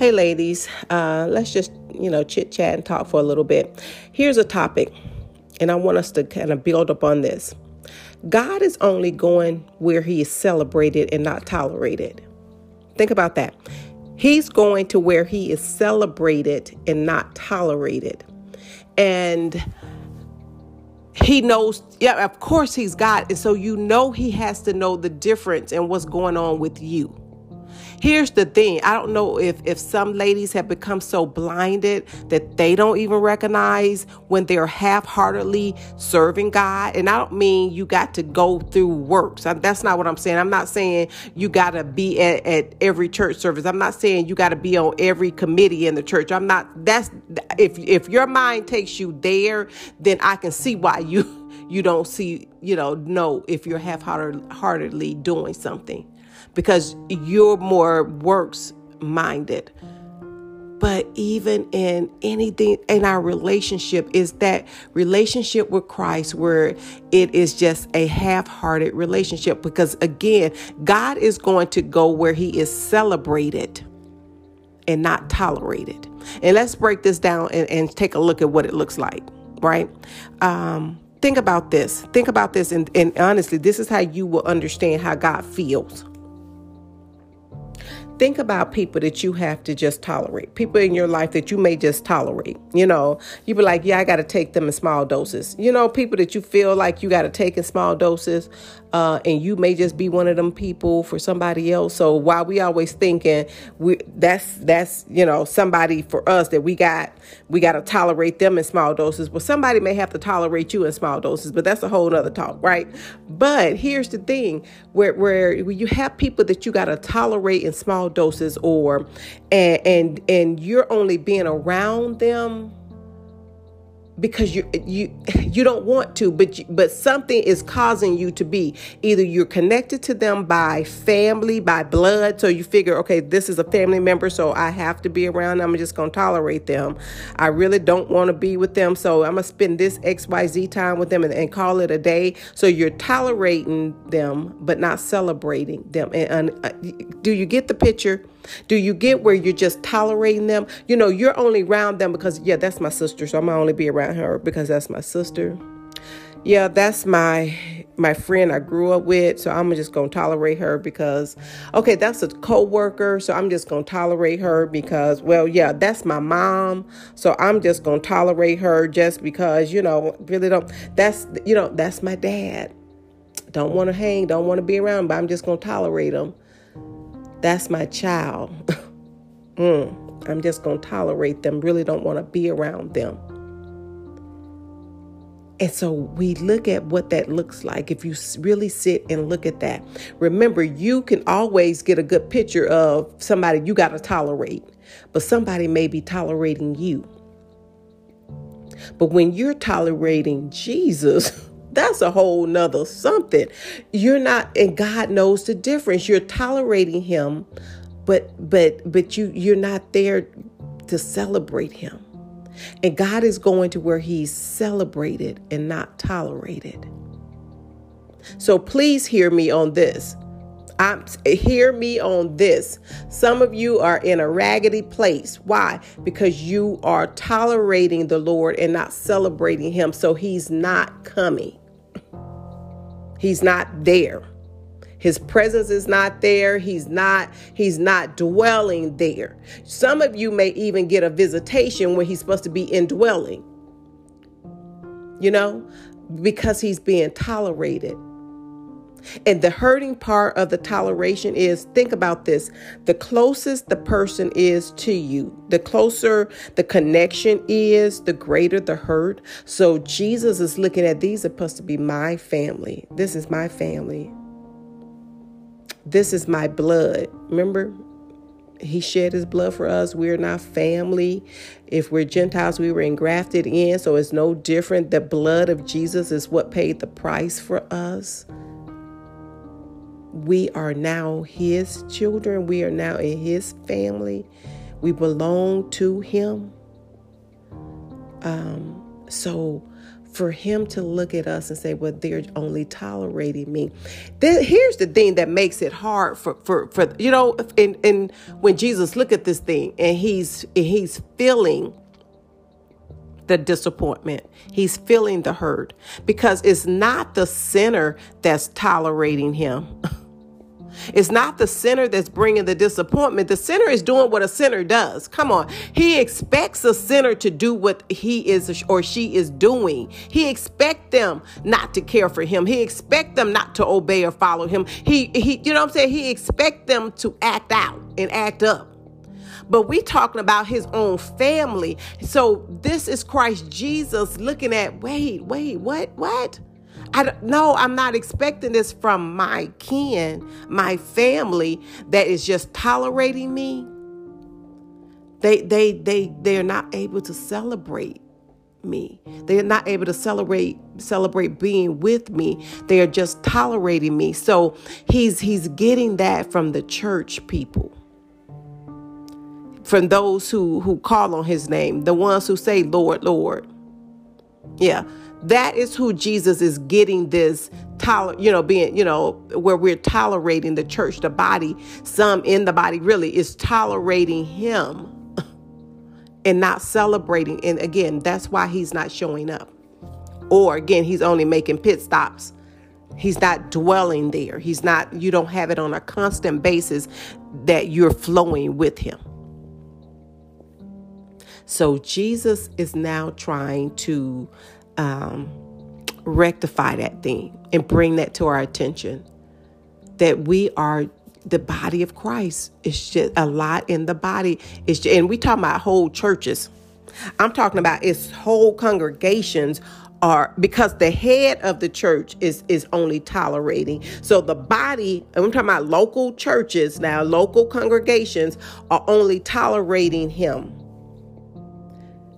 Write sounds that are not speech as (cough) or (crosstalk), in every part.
Hey, ladies, uh, let's just, you know, chit chat and talk for a little bit. Here's a topic, and I want us to kind of build up on this. God is only going where he is celebrated and not tolerated. Think about that. He's going to where he is celebrated and not tolerated. And he knows, yeah, of course he's God. And so you know he has to know the difference and what's going on with you. Here's the thing. I don't know if if some ladies have become so blinded that they don't even recognize when they're half-heartedly serving God. And I don't mean you got to go through works. That's not what I'm saying. I'm not saying you got to be at, at every church service. I'm not saying you got to be on every committee in the church. I'm not that's if if your mind takes you there, then I can see why you (laughs) you don't see, you know, know if you're half-heartedly doing something because you're more works minded. But even in anything in our relationship, is that relationship with Christ where it is just a half hearted relationship. Because again, God is going to go where He is celebrated and not tolerated. And let's break this down and, and take a look at what it looks like, right? Um, think about this. Think about this. And, and honestly, this is how you will understand how God feels think about people that you have to just tolerate, people in your life that you may just tolerate. You know, you be like, yeah, I got to take them in small doses. You know, people that you feel like you got to take in small doses, uh, and you may just be one of them people for somebody else. So while we always thinking we that's that's you know somebody for us that we got we got to tolerate them in small doses, but somebody may have to tolerate you in small doses. But that's a whole other talk, right? But here's the thing: where where you have people that you got to tolerate in small doses or and and and you're only being around them because you you you don't want to but you, but something is causing you to be. Either you're connected to them by family by blood so you figure okay this is a family member so I have to be around I'm just going to tolerate them. I really don't want to be with them so I'm going to spend this XYZ time with them and, and, call it a day. So you're tolerating them but not celebrating them. And, and uh, do you get the picture do you get where you're just tolerating them? You know, you're only around them because, yeah, that's my sister, so I'm gonna only be around her because that's my sister. Yeah, that's my my friend I grew up with, so I'm just gonna tolerate her because, okay, that's a co-worker, so I'm just gonna tolerate her because, well, yeah, that's my mom, so I'm just gonna tolerate her just because, you know, really don't. That's you know, that's my dad. Don't want to hang, don't want to be around, but I'm just gonna tolerate him that's my child. (laughs) mm, I'm just going to tolerate them, really don't want to be around them. And so we look at what that looks like. If you really sit and look at that, remember, you can always get a good picture of somebody you got to tolerate, but somebody may be tolerating you. But when you're tolerating Jesus, (laughs) that's a whole nother something. You're not, and God knows the difference. You're tolerating him, but but but you you're not there to celebrate him. And God is going to where he's celebrated and not tolerated. So please hear me on this. I'm, hear me on this. Some of you are in a raggedy place. Why? Because you are tolerating the Lord and not celebrating Him. So He's not coming. He's not there. His presence is not there. He's not he's not dwelling there. Some of you may even get a visitation when he's supposed to be indwelling. You know, because he's being tolerated. And the hurting part of the toleration is think about this the closest the person is to you, the closer the connection is, the greater the hurt. So Jesus is looking at these are supposed to be my family. This is my family. This is my blood. Remember, he shed his blood for us. We're not family. If we're Gentiles, we were engrafted in, so it's no different. The blood of Jesus is what paid the price for us we are now his children. We are now in his family. We belong to him. Um, so for him to look at us and say, well, they're only tolerating me. Then here's the thing that makes it hard for, for, for you know, and, and when Jesus look at this thing and he's, and he's feeling the disappointment. He's feeling the hurt because it's not the sinner that's tolerating him. (laughs) It's not the sinner that's bringing the disappointment. The sinner is doing what a sinner does. Come on. He expects a sinner to do what he is or she is doing. He expect them not to care for him. He expect them not to obey or follow him. He he you know what I'm saying? He expect them to act out and act up but we talking about his own family. So this is Christ Jesus looking at, wait, wait, what, what? I no, I'm not expecting this from my kin, my family that is just tolerating me. They they they they're not able to celebrate me. They're not able to celebrate celebrate being with me. They are just tolerating me. So he's he's getting that from the church people. From those who who call on his name, the ones who say Lord, Lord. Yeah. That is who Jesus is getting this toler, you know, being, you know, where we're tolerating the church, the body, some in the body really is tolerating him (laughs) and not celebrating. And again, that's why he's not showing up. Or again, he's only making pit stops. He's not dwelling there. He's not, you don't have it on a constant basis that you're flowing with him. So Jesus is now trying to um, rectify that thing and bring that to our attention that we are the body of Christ. It's just a lot in the body. It's just, and we talking about whole churches. I'm talking about its whole congregations are because the head of the church is is only tolerating. So the body, I'm talking about local churches now, local congregations are only tolerating him.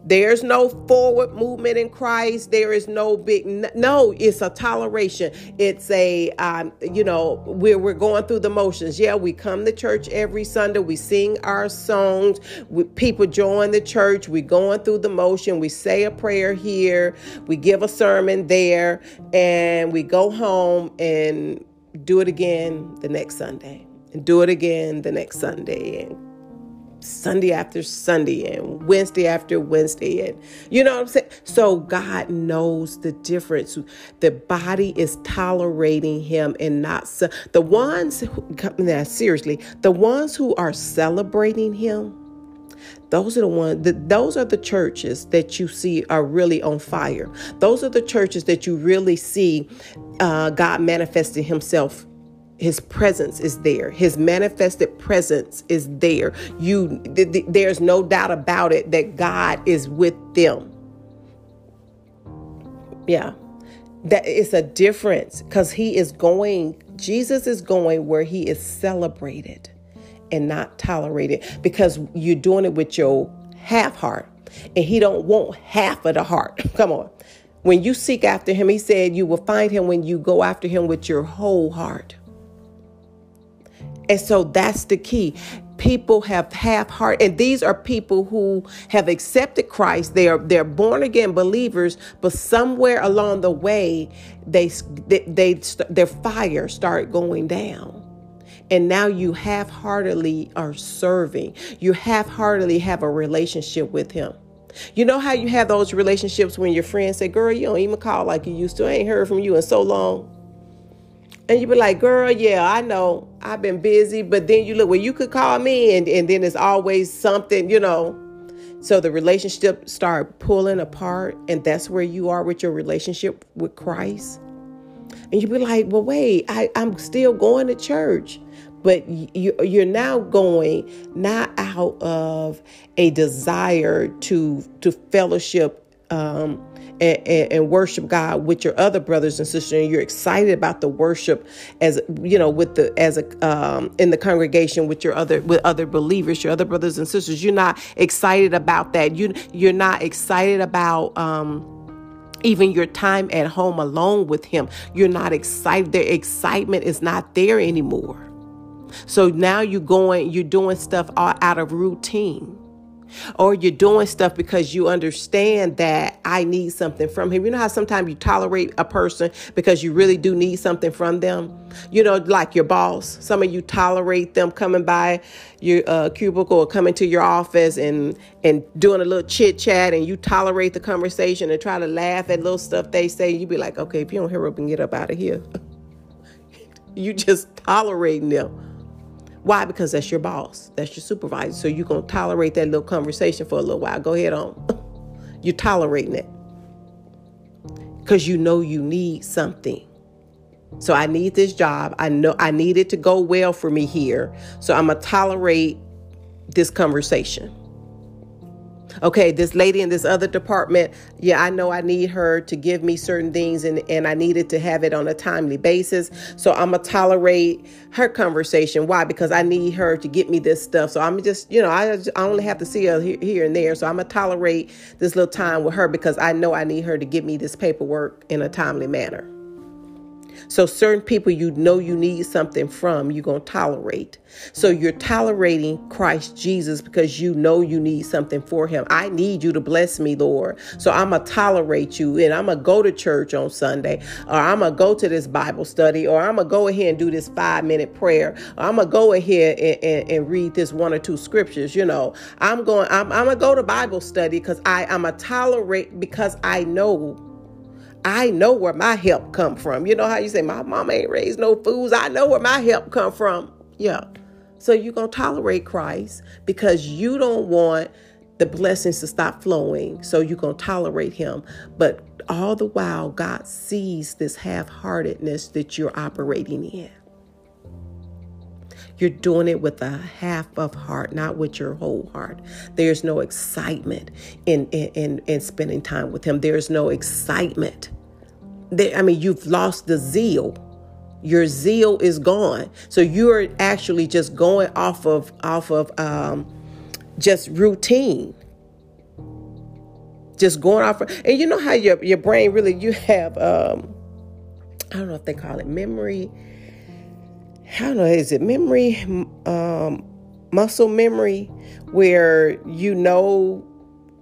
There's no forward movement in Christ. There is no big no. It's a toleration. It's a um, you know where we're going through the motions. Yeah, we come to church every Sunday. We sing our songs. We, people join the church. We're going through the motion. We say a prayer here. We give a sermon there, and we go home and do it again the next Sunday, and do it again the next Sunday, and Sunday after Sunday and Wednesday after Wednesday. And you know what I'm saying? So God knows the difference. The body is tolerating him and not the ones who, seriously, the ones who are celebrating him. Those are the ones that those are the churches that you see are really on fire. Those are the churches that you really see uh, God manifesting Himself his presence is there. His manifested presence is there. You th- th- there's no doubt about it that god is with them. Yeah. That it's a difference because he is going jesus is going where he is celebrated and not tolerated because you're doing it with your half heart and he don't want half of the heart. (laughs) Come on. When you seek after him he said you will find him when you go after him with your whole heart and so that's the key. People have half heart, and these are people who have accepted Christ. They are they're born again believers, but somewhere along the way, they they, they their fire start going down. And now you half heartedly are serving. You half heartedly have a relationship with Him. You know how you have those relationships when your friends say, Girl, you don't even call like you used to. I ain't heard from you in so long. And you be like, girl, yeah, I know I've been busy. But then you look, well, you could call me. And, and then it's always something, you know. So the relationship start pulling apart. And that's where you are with your relationship with Christ. And you be like, well, wait, I, I'm still going to church. But you, you're now going not out of a desire to to fellowship um, and, and, and, worship God with your other brothers and sisters, and you're excited about the worship as you know with the as a um, in the congregation with your other with other believers, your other brothers and sisters. You're not excited about that. You you're not excited about. Um, even your time at home alone with him, you're not excited. The excitement is not there anymore. So now you're going, you're doing stuff all out of routine. Or you're doing stuff because you understand that I need something from him. You know how sometimes you tolerate a person because you really do need something from them? You know, like your boss. Some of you tolerate them coming by your uh, cubicle or coming to your office and and doing a little chit chat, and you tolerate the conversation and try to laugh at little stuff they say. You be like, okay, if you don't hurry up and get up out of here, (laughs) you just tolerating them. Why? Because that's your boss, that's your supervisor. So you're going to tolerate that little conversation for a little while. Go ahead on. (laughs) you're tolerating it because you know you need something. So I need this job. I know I need it to go well for me here. So I'm going to tolerate this conversation okay, this lady in this other department, yeah, I know I need her to give me certain things and, and I needed to have it on a timely basis. So I'm going to tolerate her conversation. Why? Because I need her to get me this stuff. So I'm just, you know, I, I only have to see her here and there. So I'm going to tolerate this little time with her because I know I need her to get me this paperwork in a timely manner. So certain people you know you need something from, you're going to tolerate. So you're tolerating Christ Jesus because you know you need something for him. I need you to bless me, Lord. So I'm going to tolerate you and I'm going to go to church on Sunday or I'm going to go to this Bible study or I'm going to go ahead and do this five minute prayer. Or I'm going to go ahead and, and, and, read this one or two scriptures. You know, I'm going, I'm, I'm going to go to Bible study because I, I'm a tolerate because I know I know where my help come from. You know how you say my mama ain't raised no fools. I know where my help come from. Yeah. So you're going to tolerate Christ because you don't want the blessings to stop flowing. So you're going to tolerate him. But all the while, God sees this half heartedness that you're operating in. You're doing it with a half of heart, not with your whole heart. There's no excitement in in, in, in spending time with him. There's no excitement. There, I mean, you've lost the zeal. Your zeal is gone. So you're actually just going off of off of um, just routine just going off and you know how your, your brain really you have um i don't know if they call it memory Don't know, is it memory, um, muscle memory, where you know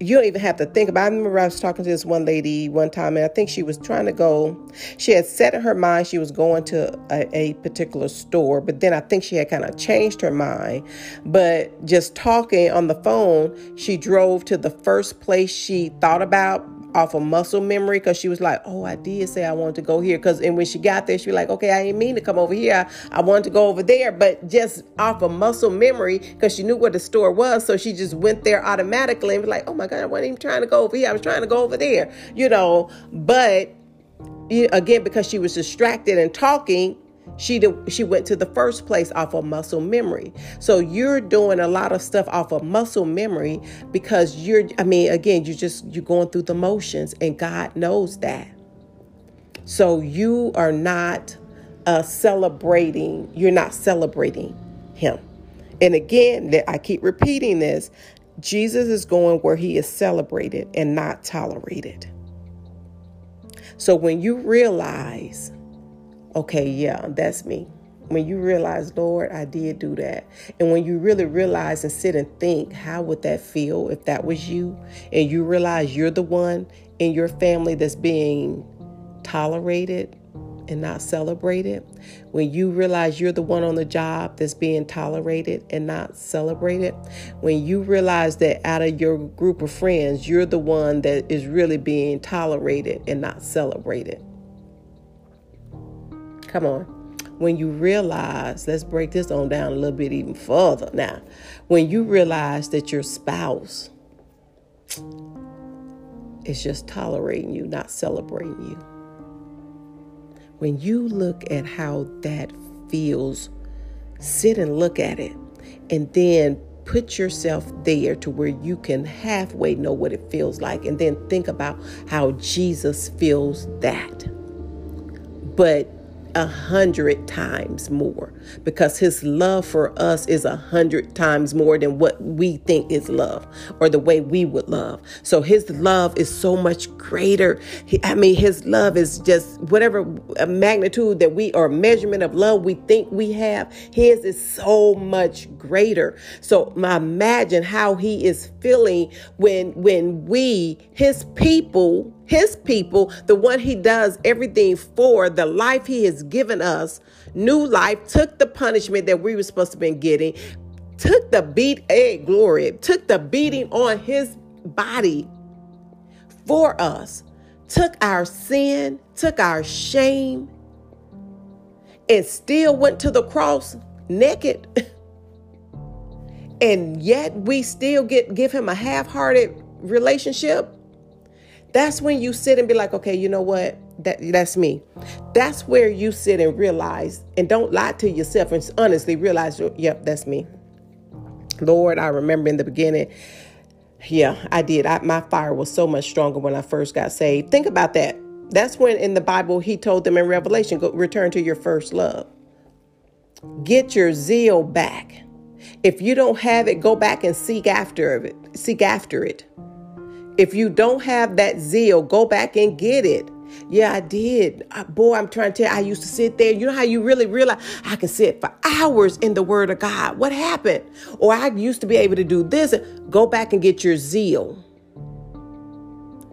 you don't even have to think about. It. I remember I was talking to this one lady one time, and I think she was trying to go. She had set in her mind she was going to a, a particular store, but then I think she had kind of changed her mind. But just talking on the phone, she drove to the first place she thought about off of muscle memory because she was like, "Oh, I did say I wanted to go here." Because and when she got there, she was like, "Okay, I didn't mean to come over here. I wanted to go over there." But just off of muscle memory, because she knew where the store was, so she just went there automatically and was like, "Oh my God, I wasn't even trying to go over here. I was trying to go over there," you know. But again, because she was distracted and talking, she she went to the first place off of muscle memory. So you're doing a lot of stuff off of muscle memory because you're I mean again, you just you're going through the motions and God knows that. So you are not uh, celebrating, you're not celebrating him. And again, that I keep repeating this, Jesus is going where he is celebrated and not tolerated. So when you realize okay, yeah, that's me. When you realize, Lord, I did do that. And when you really realize and sit and think, how would that feel if that was you? And you realize you're the one in your family that's being tolerated and not celebrated. When you realize you're the one on the job that's being tolerated and not celebrated. When you realize that out of your group of friends, you're the one that is really being tolerated and not celebrated Come on. When you realize, let's break this on down a little bit even further now. When you realize that your spouse is just tolerating you, not celebrating you. When you look at how that feels, sit and look at it and then put yourself there to where you can halfway know what it feels like and then think about how Jesus feels that. But a hundred times more because his love for us is a hundred times more than what we think is love or the way we would love. So his love is so much greater. He, I mean, his love is just whatever magnitude that we or measurement of love we think we have. His is so much greater. So imagine how he is feeling when when we, his people, his people, the one he does everything for, the life he has given us, new life, took the punishment that we were supposed to been getting, took the beat, hey, glory, took the beating on his body for us, took our sin, took our shame, and still went to the cross naked. (laughs) and yet we still get give him a half-hearted relationship that's when you sit and be like, okay, you know what? That that's me. That's where you sit and realize, and don't lie to yourself, and honestly realize, yep, that's me. Lord, I remember in the beginning, yeah, I did. I, my fire was so much stronger when I first got saved. Think about that. That's when in the Bible he told them in Revelation, go return to your first love. Get your zeal back. If you don't have it, go back and seek after it. Seek after it. If you don't have that zeal, go back and get it. Yeah, I did. Boy, I'm trying to tell you, I used to sit there. You know how you really realize I can sit for hours in the Word of God. What happened? Or I used to be able to do this. Go back and get your zeal.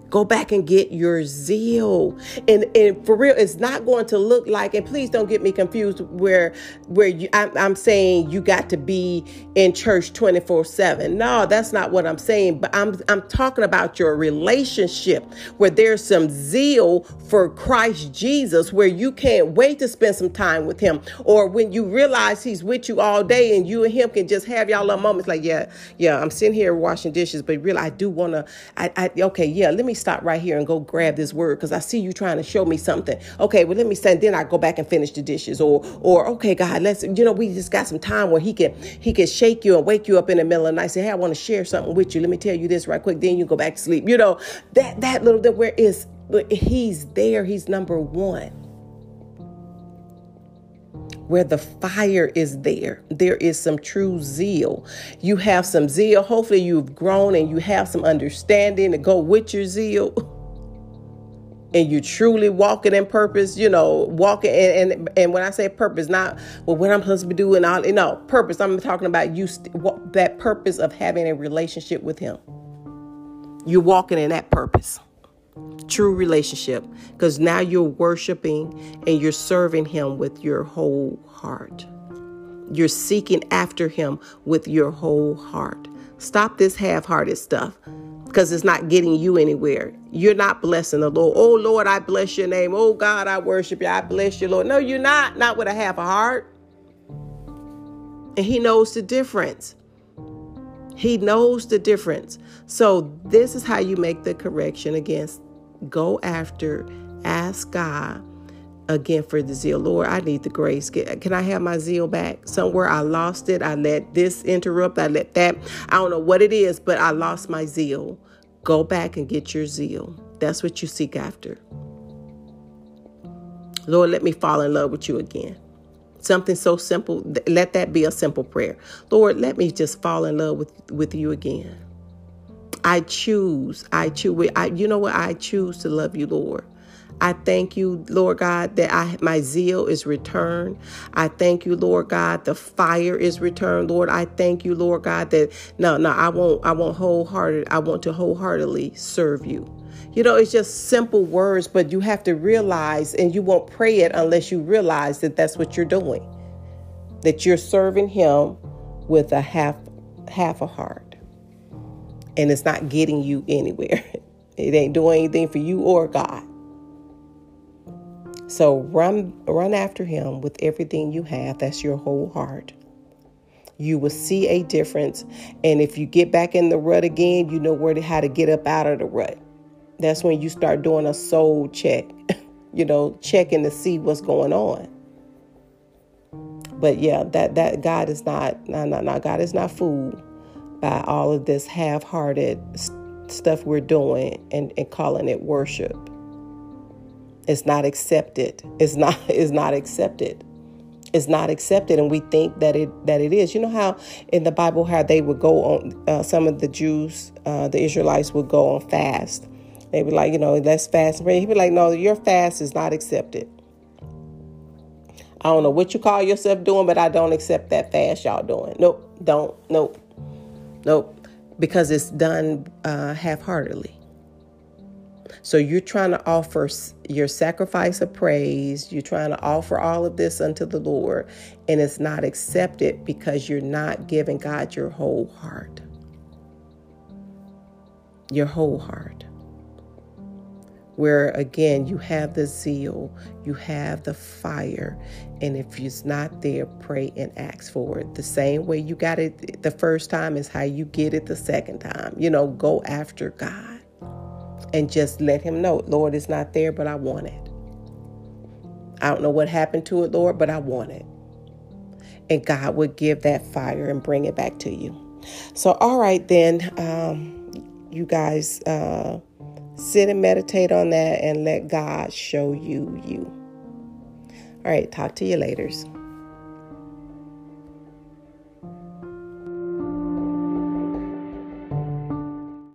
Go back and get your zeal. And and for real, it's not going to look like, and please don't get me confused where where you I'm, I'm saying you got to be in church 24-7. No, that's not what I'm saying. But I'm I'm talking about your relationship where there's some zeal for Christ Jesus, where you can't wait to spend some time with him. Or when you realize he's with you all day and you and him can just have y'all little moments like, yeah, yeah, I'm sitting here washing dishes, but really I do wanna I, I okay, yeah, let me stop right here and go grab this word because I see you trying to show me something. Okay, well, let me send. Then I go back and finish the dishes. Or, or okay, God, let's. You know, we just got some time where He can He can shake you and wake you up in the middle of the night. Say, hey, I want to share something with you. Let me tell you this right quick. Then you go back to sleep. You know that that little that where is but He's there. He's number one where the fire is there, there is some true zeal. You have some zeal. Hopefully, you've grown and you have some understanding to go with your zeal. And you truly walking in purpose, you know, walking and, and and when I say purpose, not well, what I'm supposed to be doing, all you know, purpose. I'm talking about you st- that purpose of having a relationship with Him. You're walking in that purpose true relationship because now you're worshiping and you're serving him with your whole heart. You're seeking after him with your whole heart. Stop this half hearted stuff because it's not getting you anywhere. You're not blessing the Lord. Oh, Lord, I bless your name. Oh, God, I worship you. I bless you, Lord. No, you're not. Not with a half a heart. And he knows the difference. He knows the difference. So, this is how you make the correction against go after, ask God again for the zeal. Lord, I need the grace. Can I have my zeal back? Somewhere I lost it. I let this interrupt. I let that. I don't know what it is, but I lost my zeal. Go back and get your zeal. That's what you seek after. Lord, let me fall in love with you again. Something so simple. Let that be a simple prayer. Lord, let me just fall in love with, with you again. I choose, I choose, I, you know what? I choose to love you, Lord. I thank you, Lord God, that I my zeal is returned. I thank you, Lord God, the fire is returned, Lord. I thank you, Lord God, that no, no, I won't, I won't wholehearted, I want to wholeheartedly serve you. You know, it's just simple words, but you have to realize, and you won't pray it unless you realize that that's what you're doing, that you're serving Him with a half half a heart and it's not getting you anywhere. (laughs) It ain't doing anything for you or God. So run run after him with everything you have. That's your whole heart. You will see a difference. And if you get back in the rut again, you know where to, how to get up out of the rut. That's when you start doing a soul check. (laughs) you know, checking to see what's going on. But yeah, that that God is not no no no God is not fooled by all of this half hearted stuff we're doing and, and calling it worship. It's not accepted. It's not (laughs) is not accepted. It's not accepted, and we think that it that it is. You know how in the Bible how they would go on. Uh, some of the Jews, uh, the Israelites, would go on fast. They would be like, you know, let's fast and. He'd be like, no, your fast is not accepted. I don't know what you call yourself doing, but I don't accept that fast y'all doing. Nope, don't, nope, nope, because it's done uh, half-heartedly. So you're trying to offer your sacrifice of praise. You're trying to offer all of this unto the Lord, and it's not accepted because you're not giving God your whole heart. Your whole heart. Where again, you have the zeal, you have the fire, and if it's not there, pray and ask for it. The same way you got it the first time is how you get it the second time. You know, go after God and just let Him know, Lord, it's not there, but I want it. I don't know what happened to it, Lord, but I want it. And God would give that fire and bring it back to you. So, all right, then, um, you guys uh, sit and meditate on that and let God show you you. All right, talk to you later.